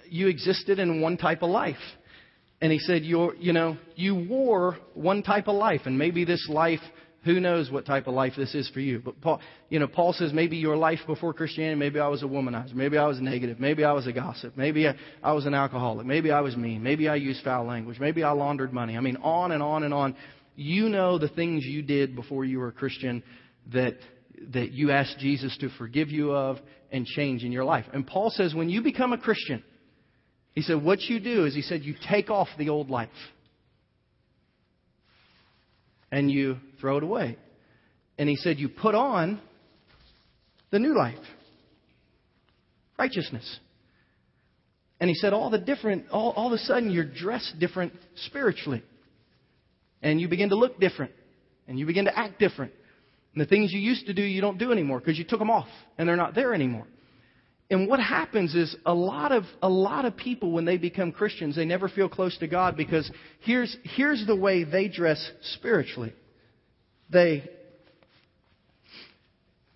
you existed in one type of life. And he said, You're, you know, you wore one type of life, and maybe this life, who knows what type of life this is for you. But Paul, you know, Paul says maybe your life before Christianity, maybe I was a womanizer, maybe I was negative, maybe I was a gossip, maybe I, was an alcoholic, maybe I was mean, maybe I used foul language, maybe I laundered money. I mean, on and on and on. You know the things you did before you were a Christian that that you asked Jesus to forgive you of and change in your life. And Paul says when you become a Christian, he said, What you do is, he said, you take off the old life and you throw it away. And he said, You put on the new life righteousness. And he said, all the different, all, all of a sudden you're dressed different spiritually. And you begin to look different. And you begin to act different. And the things you used to do, you don't do anymore because you took them off and they're not there anymore. And what happens is a lot of a lot of people when they become Christians, they never feel close to God because here's here's the way they dress spiritually. They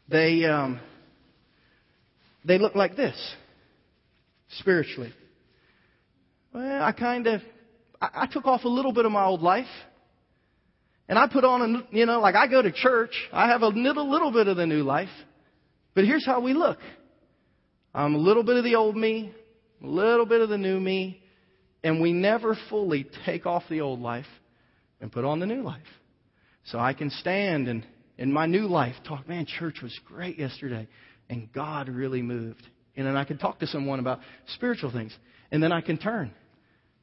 they um, they look like this spiritually. Well, I kind of I, I took off a little bit of my old life. And I put on a, you know, like I go to church, I have a little, little bit of the new life. But here's how we look. I'm a little bit of the old me, a little bit of the new me, and we never fully take off the old life and put on the new life. So I can stand and in my new life talk, man, church was great yesterday, and God really moved. And then I can talk to someone about spiritual things. And then I can turn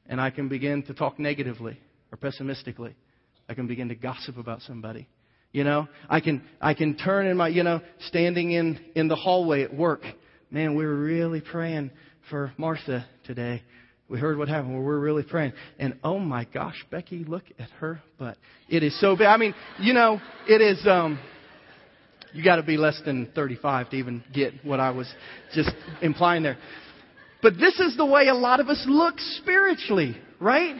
and I can begin to talk negatively or pessimistically. I can begin to gossip about somebody. You know, I can I can turn in my you know standing in in the hallway at work man, we were really praying for Martha today. We heard what happened. Well, We were really praying. And oh my gosh, Becky, look at her butt. It is so bad. I mean, you know, it is, um, you got to be less than 35 to even get what I was just implying there. But this is the way a lot of us look spiritually, right?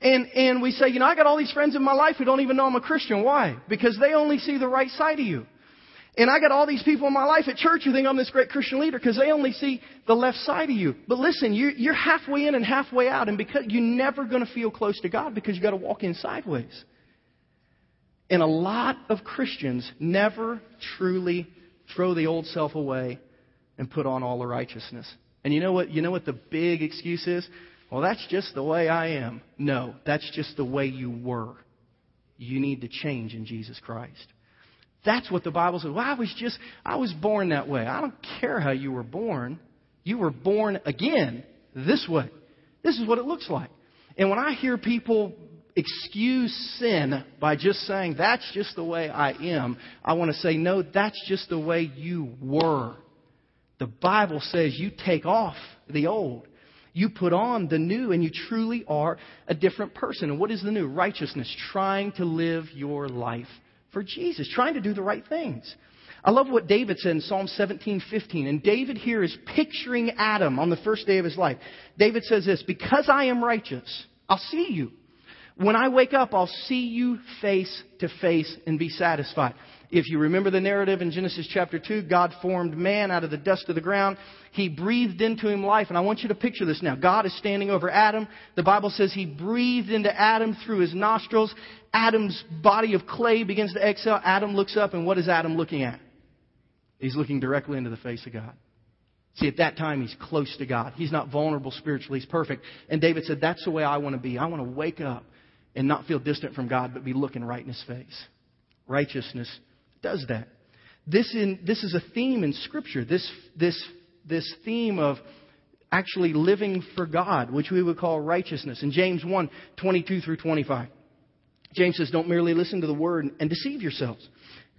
And, and we say, you know, I got all these friends in my life who don't even know I'm a Christian. Why? Because they only see the right side of you. And I got all these people in my life at church who think I'm this great Christian leader because they only see the left side of you. But listen, you're, you're halfway in and halfway out, and because you're never going to feel close to God because you got to walk in sideways. And a lot of Christians never truly throw the old self away and put on all the righteousness. And you know what? You know what the big excuse is? Well, that's just the way I am. No, that's just the way you were. You need to change in Jesus Christ. That's what the Bible says. Well, I was just, I was born that way. I don't care how you were born. You were born again this way. This is what it looks like. And when I hear people excuse sin by just saying, that's just the way I am, I want to say, no, that's just the way you were. The Bible says you take off the old. You put on the new and you truly are a different person. And what is the new? Righteousness. Trying to live your life for Jesus. Trying to do the right things. I love what David said in Psalm 17:15. And David here is picturing Adam on the first day of his life. David says this, "Because I am righteous, I'll see you. When I wake up, I'll see you face to face and be satisfied." If you remember the narrative in Genesis chapter 2, God formed man out of the dust of the ground. He breathed into him life. And I want you to picture this now. God is standing over Adam. The Bible says he breathed into Adam through his nostrils. Adam's body of clay begins to exhale. Adam looks up, and what is Adam looking at? He's looking directly into the face of God. See, at that time, he's close to God. He's not vulnerable spiritually. He's perfect. And David said, That's the way I want to be. I want to wake up and not feel distant from God, but be looking right in his face. Righteousness does that. This, in, this is a theme in Scripture. This, this, this theme of actually living for God, which we would call righteousness. In James 1 22 through 25. James says, Don't merely listen to the word and deceive yourselves.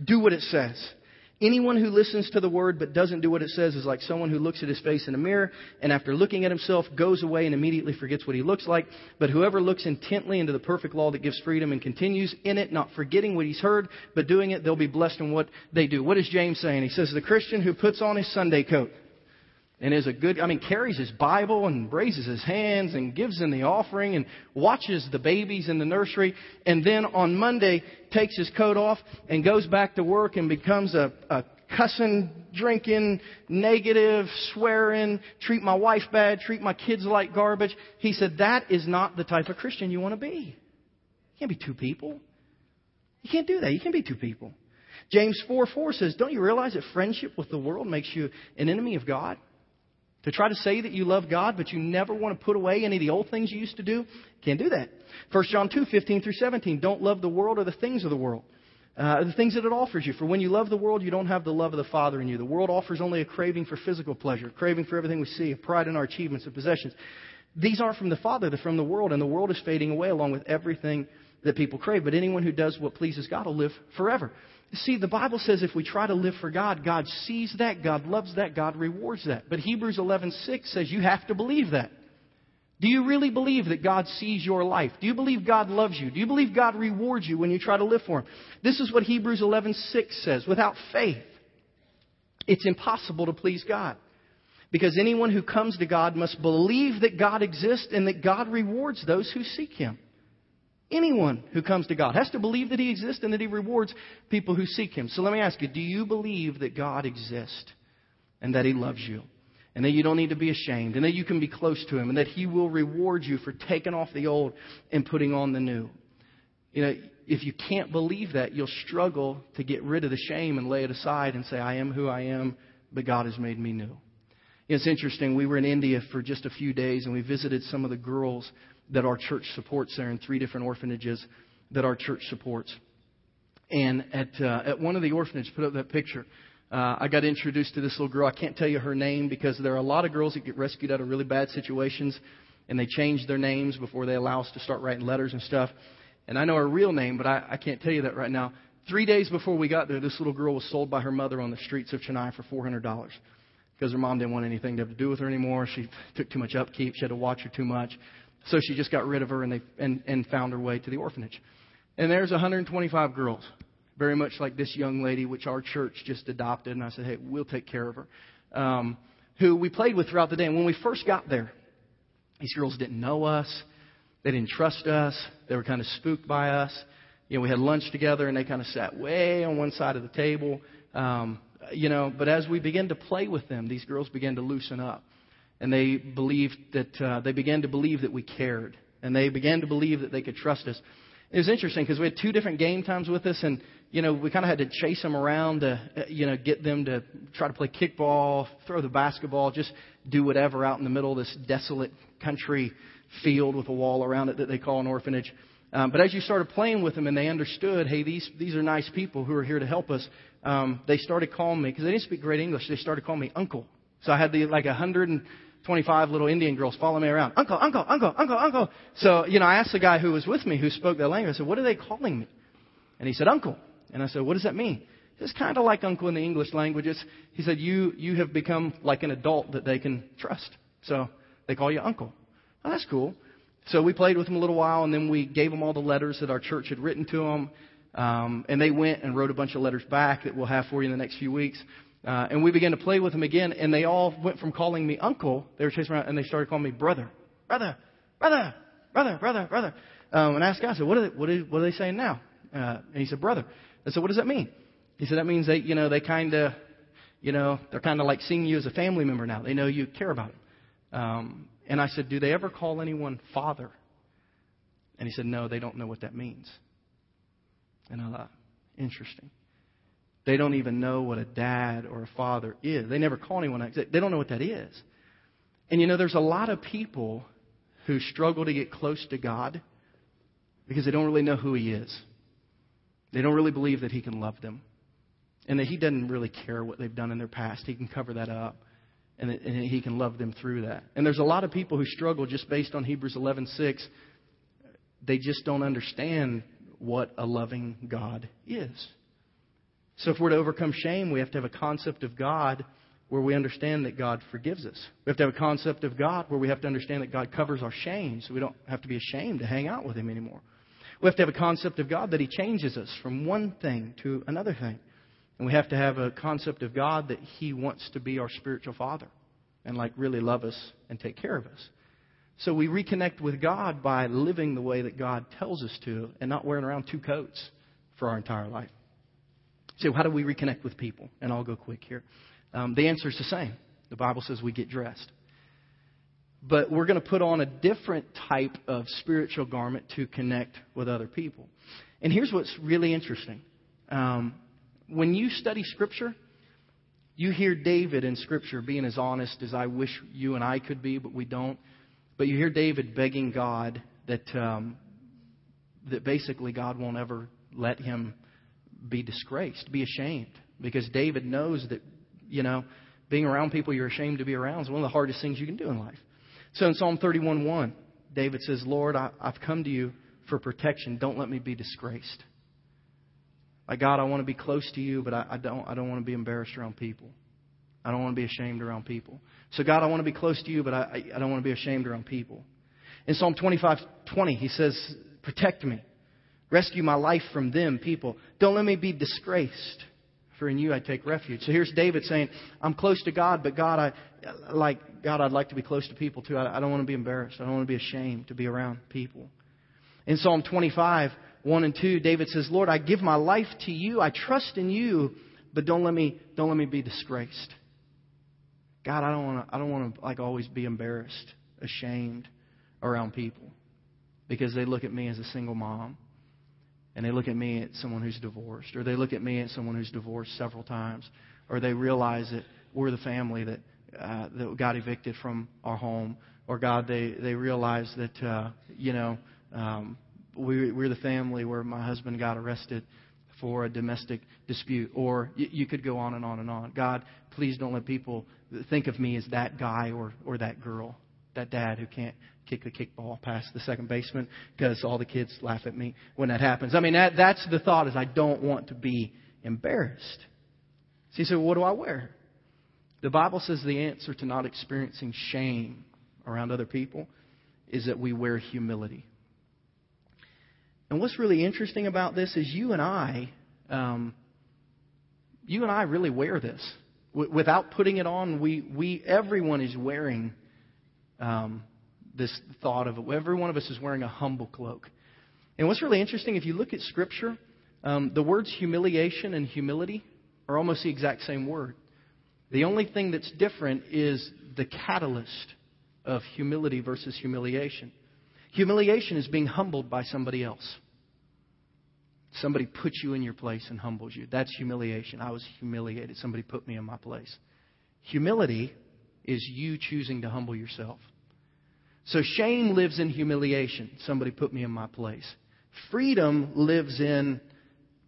Do what it says. Anyone who listens to the word but doesn't do what it says is like someone who looks at his face in a mirror and after looking at himself goes away and immediately forgets what he looks like. But whoever looks intently into the perfect law that gives freedom and continues in it, not forgetting what he's heard, but doing it, they'll be blessed in what they do. What is James saying? He says the Christian who puts on his Sunday coat and is a good, I mean, carries his Bible and raises his hands and gives in the offering and watches the babies in the nursery and then on Monday takes his coat off and goes back to work and becomes a, a cussing, drinking, negative, swearing, treat my wife bad, treat my kids like garbage. He said that is not the type of Christian you want to be. You can't be two people. You can't do that. You can't be two people. James 4 4 says, Don't you realize that friendship with the world makes you an enemy of God? To try to say that you love God, but you never want to put away any of the old things you used to do, can't do that. 1 John 2, 15 through 17. Don't love the world or the things of the world. Uh, the things that it offers you. For when you love the world, you don't have the love of the Father in you. The world offers only a craving for physical pleasure, a craving for everything we see, a pride in our achievements and possessions. These aren't from the Father, they're from the world, and the world is fading away along with everything that people crave. But anyone who does what pleases God will live forever. See, the Bible says if we try to live for God, God sees that, God loves that, God rewards that. But Hebrews 11:6 says you have to believe that. Do you really believe that God sees your life? Do you believe God loves you? Do you believe God rewards you when you try to live for him? This is what Hebrews 11:6 says. Without faith, it's impossible to please God. Because anyone who comes to God must believe that God exists and that God rewards those who seek him. Anyone who comes to God has to believe that He exists and that He rewards people who seek Him. So let me ask you, do you believe that God exists and that He loves you? And that you don't need to be ashamed, and that you can be close to Him, and that He will reward you for taking off the old and putting on the new. You know, if you can't believe that, you'll struggle to get rid of the shame and lay it aside and say, I am who I am, but God has made me new. It's interesting. We were in India for just a few days, and we visited some of the girls that our church supports there in three different orphanages that our church supports. And at, uh, at one of the orphanages, put up that picture, uh, I got introduced to this little girl. I can't tell you her name because there are a lot of girls that get rescued out of really bad situations and they change their names before they allow us to start writing letters and stuff. And I know her real name, but I, I can't tell you that right now. Three days before we got there, this little girl was sold by her mother on the streets of Chennai for $400 because her mom didn't want anything to have to do with her anymore. She took too much upkeep. She had to watch her too much. So she just got rid of her and, they, and, and found her way to the orphanage. And there's 125 girls, very much like this young lady, which our church just adopted. And I said, hey, we'll take care of her. Um, who we played with throughout the day. And when we first got there, these girls didn't know us. They didn't trust us. They were kind of spooked by us. You know, we had lunch together and they kind of sat way on one side of the table. Um, you know, but as we began to play with them, these girls began to loosen up and they believed that uh, they began to believe that we cared, and they began to believe that they could trust us. It was interesting because we had two different game times with us, and you know we kind of had to chase them around to uh, you know get them to try to play kickball, throw the basketball, just do whatever out in the middle of this desolate country field with a wall around it that they call an orphanage. Um, but as you started playing with them and they understood, hey, these these are nice people who are here to help us, um, they started calling me because they didn't speak great English. They started calling me uncle. So I had the like a hundred and 25 little Indian girls follow me around. Uncle, uncle, uncle, uncle, uncle. So, you know, I asked the guy who was with me who spoke that language, I said, what are they calling me? And he said, uncle. And I said, what does that mean? It's kind of like uncle in the English languages. He said, you, you have become like an adult that they can trust. So they call you uncle. Oh, that's cool. So we played with them a little while, and then we gave them all the letters that our church had written to them. Um, and they went and wrote a bunch of letters back that we'll have for you in the next few weeks. Uh, and we began to play with them again, and they all went from calling me uncle, they were chasing around, and they started calling me brother, brother, brother, brother, brother, brother. Um, and I asked God, I said, what are they, what are, what are they saying now? Uh, and he said, brother. I said, what does that mean? He said, that means they, you know, they kind of, you know, they're kind of like seeing you as a family member now. They know you care about them. Um, and I said, do they ever call anyone father? And he said, no, they don't know what that means. And I thought, interesting. They don't even know what a dad or a father is. They never call anyone. They don't know what that is. And you know, there's a lot of people who struggle to get close to God because they don't really know who He is. They don't really believe that He can love them and that He doesn't really care what they've done in their past. He can cover that up and, that, and He can love them through that. And there's a lot of people who struggle just based on Hebrews 11:6. They just don't understand what a loving God is. So if we're to overcome shame, we have to have a concept of God where we understand that God forgives us. We have to have a concept of God where we have to understand that God covers our shame so we don't have to be ashamed to hang out with Him anymore. We have to have a concept of God that He changes us from one thing to another thing. And we have to have a concept of God that He wants to be our spiritual Father and like really love us and take care of us. So we reconnect with God by living the way that God tells us to and not wearing around two coats for our entire life. So, how do we reconnect with people? And I'll go quick here. Um, the answer is the same. The Bible says we get dressed. But we're going to put on a different type of spiritual garment to connect with other people. And here's what's really interesting. Um, when you study Scripture, you hear David in Scripture being as honest as I wish you and I could be, but we don't. But you hear David begging God that um, that basically God won't ever let him be disgraced, be ashamed. Because David knows that, you know, being around people you're ashamed to be around is one of the hardest things you can do in life. So in Psalm 31:1, David says, Lord, I, I've come to you for protection. Don't let me be disgraced. Like God, I want to be close to you, but I, I don't I don't want to be embarrassed around people. I don't want to be ashamed around people. So God, I want to be close to you, but I, I don't want to be ashamed around people. In Psalm 25:20, he says, Protect me. Rescue my life from them, people. Don't let me be disgraced, for in you I take refuge. So here's David saying, I'm close to God, but God, I like God, I'd like to be close to people too. I, I don't want to be embarrassed. I don't want to be ashamed to be around people. In Psalm 25, 1 and 2, David says, Lord, I give my life to you. I trust in you, but don't let me, don't let me be disgraced. God, I don't want to, I don't want to like always be embarrassed, ashamed around people because they look at me as a single mom and they look at me as someone who's divorced, or they look at me as someone who's divorced several times, or they realize that we're the family that uh, that got evicted from our home, or God, they they realize that uh, you know um, we, we're the family where my husband got arrested for a domestic dispute, or you, you could go on and on and on. God, please don't let people think of me as that guy or or that girl, that dad who can't kick the kickball past the second baseman because all the kids laugh at me when that happens. I mean, that, that's the thought is I don't want to be embarrassed. So See, so what do I wear? The Bible says the answer to not experiencing shame around other people is that we wear humility. And what's really interesting about this is you and I, um, you and I really wear this w- without putting it on. We, we, everyone is wearing um, this thought of. Every one of us is wearing a humble cloak. And what's really interesting, if you look at Scripture, um, the words humiliation and humility are almost the exact same word. The only thing that's different is the catalyst of humility versus humiliation. Humiliation is being humbled by somebody else. Somebody puts you in your place and humbles you. That's humiliation. I was humiliated. Somebody put me in my place. Humility is you choosing to humble yourself. So shame lives in humiliation. Somebody put me in my place. Freedom lives in,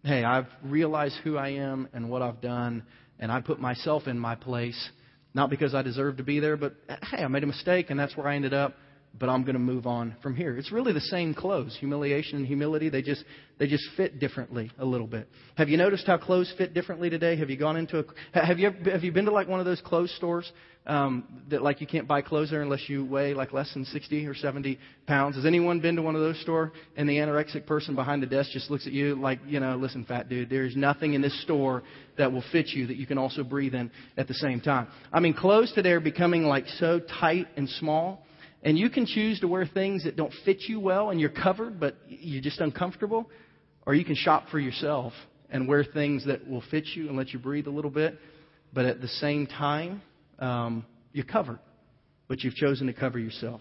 hey, I've realized who I am and what I've done, and I put myself in my place, Not because I deserve to be there, but hey, I made a mistake and that's where I ended up but I'm going to move on from here. It's really the same clothes. Humiliation and humility, they just, they just fit differently a little bit. Have you noticed how clothes fit differently today? Have you gone into a, have you, have you been to like one of those clothes stores, um, that like you can't buy clothes there unless you weigh like less than 60 or 70 pounds? Has anyone been to one of those stores and the anorexic person behind the desk just looks at you like, you know, listen, fat dude, there's nothing in this store that will fit you that you can also breathe in at the same time. I mean, clothes today are becoming like so tight and small and you can choose to wear things that don't fit you well and you're covered, but you're just uncomfortable. Or you can shop for yourself and wear things that will fit you and let you breathe a little bit. But at the same time, um, you're covered. But you've chosen to cover yourself.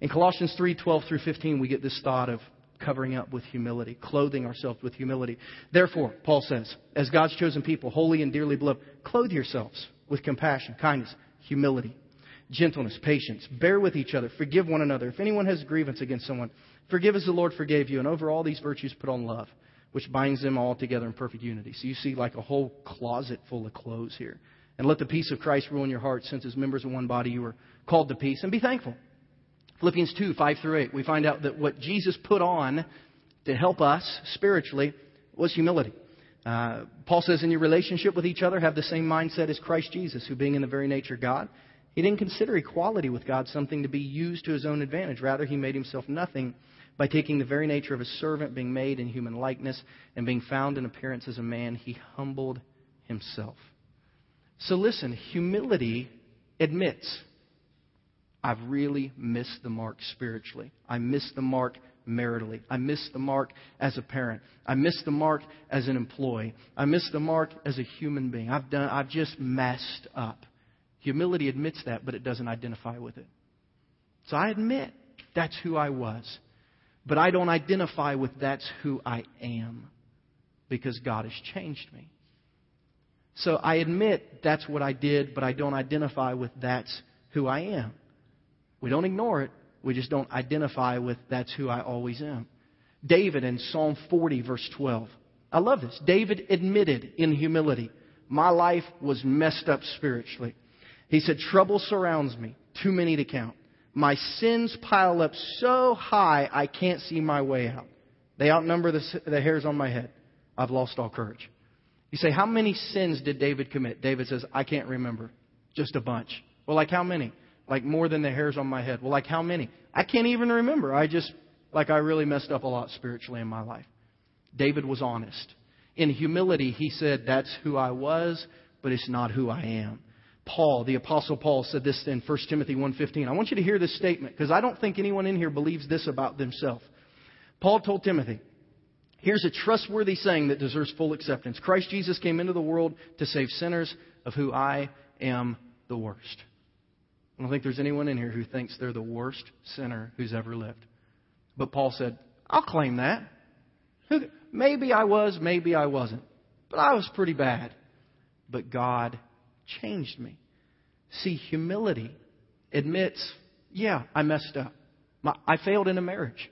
In Colossians 3 12 through 15, we get this thought of covering up with humility, clothing ourselves with humility. Therefore, Paul says, as God's chosen people, holy and dearly beloved, clothe yourselves with compassion, kindness, humility gentleness, patience. Bear with each other. Forgive one another. If anyone has a grievance against someone, forgive as the Lord forgave you. And over all these virtues, put on love, which binds them all together in perfect unity. So you see like a whole closet full of clothes here. And let the peace of Christ rule in your hearts, since as members of one body you are called to peace. And be thankful. Philippians 2, 5 through 8, we find out that what Jesus put on to help us spiritually was humility. Uh, Paul says, in your relationship with each other, have the same mindset as Christ Jesus, who being in the very nature God, he didn't consider equality with God something to be used to his own advantage. Rather, he made himself nothing by taking the very nature of a servant, being made in human likeness, and being found in appearance as a man, he humbled himself. So listen, humility admits, I've really missed the mark spiritually. I missed the mark maritally. I missed the mark as a parent. I missed the mark as an employee. I missed the mark as a human being. I've done I've just messed up. Humility admits that, but it doesn't identify with it. So I admit that's who I was. But I don't identify with that's who I am because God has changed me. So I admit that's what I did, but I don't identify with that's who I am. We don't ignore it. We just don't identify with that's who I always am. David in Psalm 40, verse 12. I love this. David admitted in humility, my life was messed up spiritually. He said, Trouble surrounds me, too many to count. My sins pile up so high I can't see my way out. They outnumber the, the hairs on my head. I've lost all courage. You say, How many sins did David commit? David says, I can't remember. Just a bunch. Well, like how many? Like more than the hairs on my head. Well, like how many? I can't even remember. I just, like I really messed up a lot spiritually in my life. David was honest. In humility, he said, That's who I was, but it's not who I am. Paul, the apostle Paul said this in 1 Timothy 1:15. I want you to hear this statement because I don't think anyone in here believes this about themselves. Paul told Timothy, here's a trustworthy saying that deserves full acceptance. Christ Jesus came into the world to save sinners of who I am the worst. I don't think there's anyone in here who thinks they're the worst sinner who's ever lived. But Paul said, I'll claim that. Maybe I was, maybe I wasn't. But I was pretty bad. But God changed me. See, humility admits, yeah, I messed up. My, I failed in a marriage.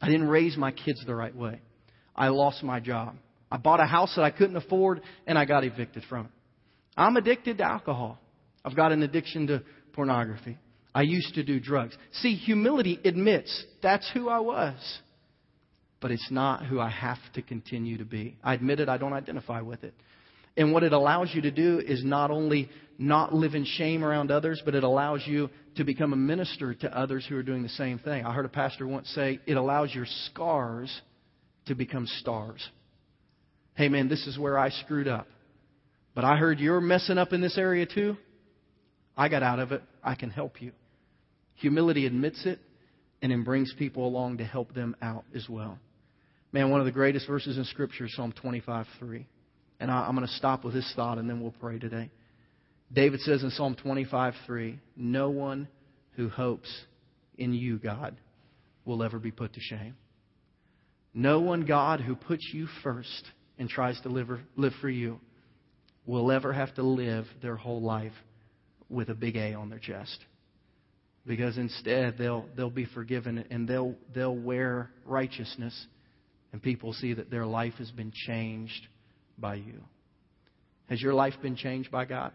I didn't raise my kids the right way. I lost my job. I bought a house that I couldn't afford and I got evicted from it. I'm addicted to alcohol. I've got an addiction to pornography. I used to do drugs. See, humility admits that's who I was, but it's not who I have to continue to be. I admit it, I don't identify with it. And what it allows you to do is not only not live in shame around others, but it allows you to become a minister to others who are doing the same thing. I heard a pastor once say, it allows your scars to become stars. Hey man, this is where I screwed up. But I heard you're messing up in this area too. I got out of it. I can help you. Humility admits it and then brings people along to help them out as well. Man, one of the greatest verses in Scripture is Psalm 25 3. And I, am going to stop with this thought and then we'll pray today. David says in Psalm 25 3, No one who hopes in you, God, will ever be put to shame. No one, God, who puts you first and tries to live, live for you will ever have to live their whole life with a big A on their chest. Because instead they'll they'll be forgiven and they'll they'll wear righteousness and people see that their life has been changed by you. Has your life been changed by God?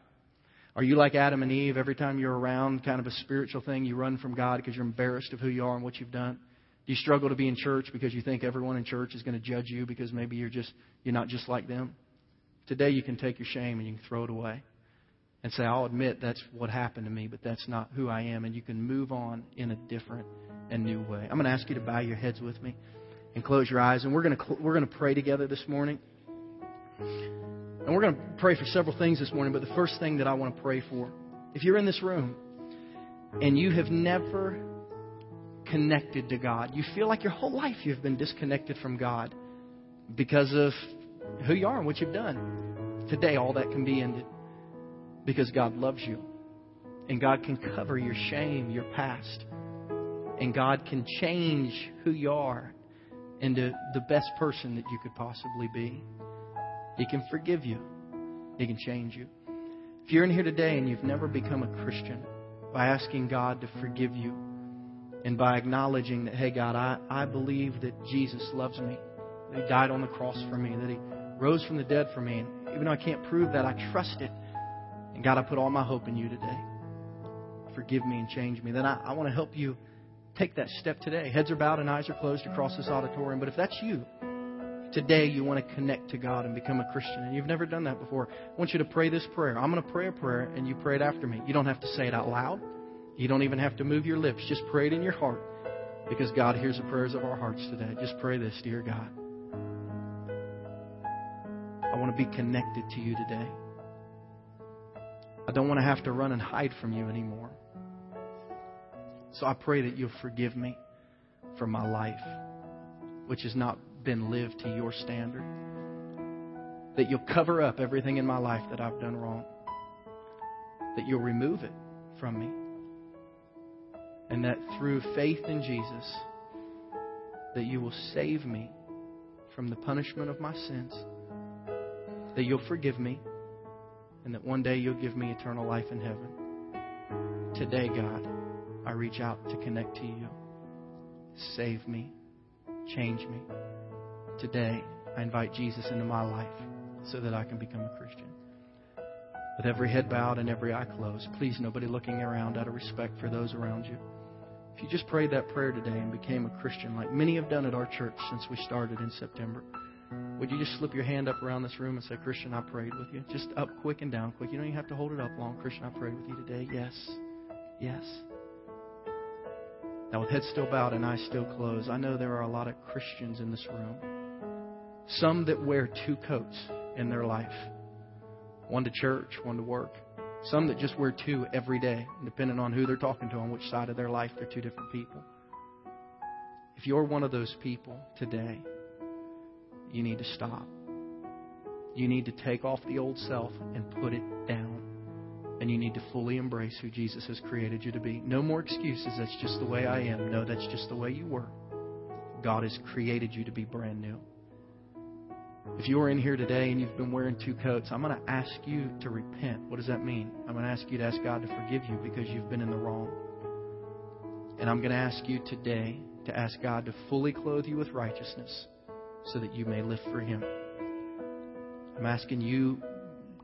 Are you like Adam and Eve? Every time you're around kind of a spiritual thing, you run from God because you're embarrassed of who you are and what you've done? Do you struggle to be in church because you think everyone in church is going to judge you because maybe you're just you're not just like them? Today you can take your shame and you can throw it away and say, I'll admit that's what happened to me, but that's not who I am. And you can move on in a different and new way. I'm going to ask you to bow your heads with me and close your eyes. And we're going to, we're going to pray together this morning. And we're going to pray for several things this morning, but the first thing that I want to pray for, if you're in this room and you have never connected to God, you feel like your whole life you've been disconnected from God because of who you are and what you've done. Today, all that can be ended because God loves you. And God can cover your shame, your past. And God can change who you are into the best person that you could possibly be. He can forgive you, He can change you. If you're in here today and you've never become a Christian, by asking God to forgive you and by acknowledging that, hey, God, I, I believe that Jesus loves me, that He died on the cross for me, that He rose from the dead for me, and even though I can't prove that, I trust it and God, I put all my hope in you today. Forgive me and change me. Then I, I want to help you take that step today. Heads are bowed and eyes are closed across this auditorium. But if that's you, today you want to connect to God and become a Christian, and you've never done that before, I want you to pray this prayer. I'm going to pray a prayer, and you pray it after me. You don't have to say it out loud. You don't even have to move your lips. Just pray it in your heart because God hears the prayers of our hearts today. Just pray this, dear God. I want to be connected to you today. I don't want to have to run and hide from you anymore. So I pray that you'll forgive me for my life, which is not been lived to your standard. That you'll cover up everything in my life that I've done wrong. That you'll remove it from me. And that through faith in Jesus, that you will save me from the punishment of my sins. That you'll forgive me and that one day you'll give me eternal life in heaven. Today, God, I reach out to connect to you. Save me. Change me. Today, I invite Jesus into my life so that I can become a Christian. With every head bowed and every eye closed, please, nobody looking around out of respect for those around you. If you just prayed that prayer today and became a Christian, like many have done at our church since we started in September, would you just slip your hand up around this room and say, Christian, I prayed with you? Just up quick and down quick. You don't even have to hold it up long. Christian, I prayed with you today. Yes. Yes. Now, with heads still bowed and eyes still closed, I know there are a lot of Christians in this room. Some that wear two coats in their life one to church, one to work. Some that just wear two every day, depending on who they're talking to, on which side of their life they're two different people. If you're one of those people today, you need to stop. You need to take off the old self and put it down. And you need to fully embrace who Jesus has created you to be. No more excuses. That's just the way I am. No, that's just the way you were. God has created you to be brand new. If you are in here today and you've been wearing two coats, I'm going to ask you to repent. What does that mean? I'm going to ask you to ask God to forgive you because you've been in the wrong. And I'm going to ask you today to ask God to fully clothe you with righteousness so that you may live for Him. I'm asking you,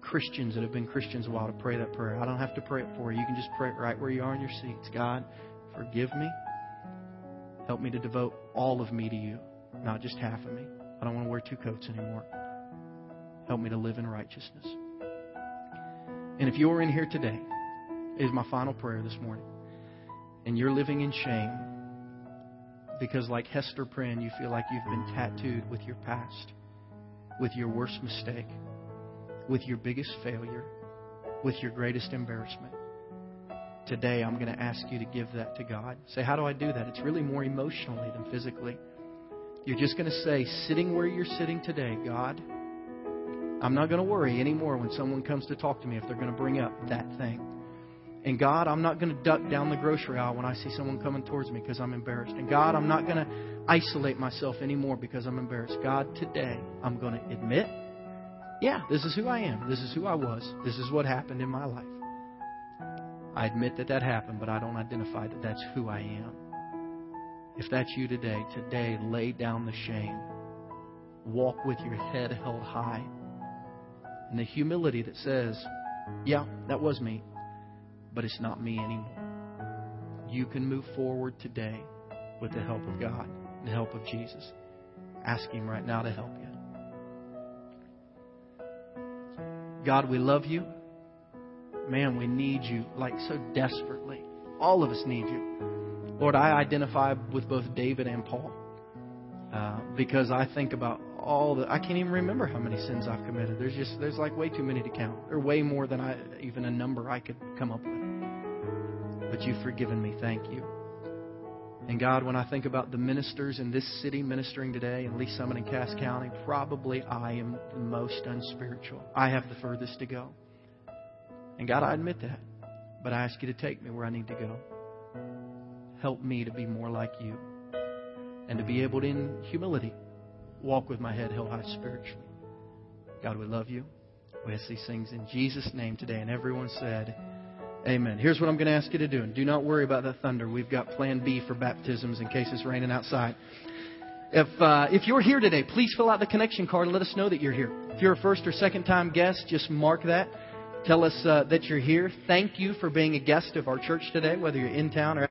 Christians that have been Christians a while, to pray that prayer. I don't have to pray it for you. You can just pray it right where you are in your seats. God, forgive me. Help me to devote all of me to you, not just half of me. I don't want to wear two coats anymore. Help me to live in righteousness. And if you're in here today, is my final prayer this morning, and you're living in shame, because, like Hester Prynne, you feel like you've been tattooed with your past, with your worst mistake, with your biggest failure, with your greatest embarrassment. Today, I'm going to ask you to give that to God. Say, How do I do that? It's really more emotionally than physically. You're just going to say, sitting where you're sitting today, God, I'm not going to worry anymore when someone comes to talk to me if they're going to bring up that thing. And God, I'm not going to duck down the grocery aisle when I see someone coming towards me because I'm embarrassed. And God, I'm not going to isolate myself anymore because I'm embarrassed. God, today I'm going to admit, yeah, this is who I am. This is who I was. This is what happened in my life. I admit that that happened, but I don't identify that that's who I am. If that's you today, today lay down the shame. Walk with your head held high. And the humility that says, Yeah, that was me, but it's not me anymore. You can move forward today with the help of God, the help of Jesus. Ask Him right now to help you. God, we love you. Man, we need you like so desperately. All of us need you. Lord, I identify with both David and Paul uh, because I think about all the. I can't even remember how many sins I've committed. There's just there's like way too many to count. Or way more than I even a number I could come up with. But you've forgiven me. Thank you. And God, when I think about the ministers in this city ministering today, at least some in Cass County, probably I am the most unspiritual. I have the furthest to go. And God, I admit that. But I ask you to take me where I need to go. Help me to be more like you. And to be able to, in humility, walk with my head held high spiritually. God, we love you. We ask these things in Jesus' name today. And everyone said, Amen. Here's what I'm going to ask you to do. And do not worry about the thunder. We've got plan B for baptisms in case it's raining outside. If, uh, if you're here today, please fill out the connection card and let us know that you're here. If you're a first or second time guest, just mark that. Tell us uh, that you're here. Thank you for being a guest of our church today, whether you're in town or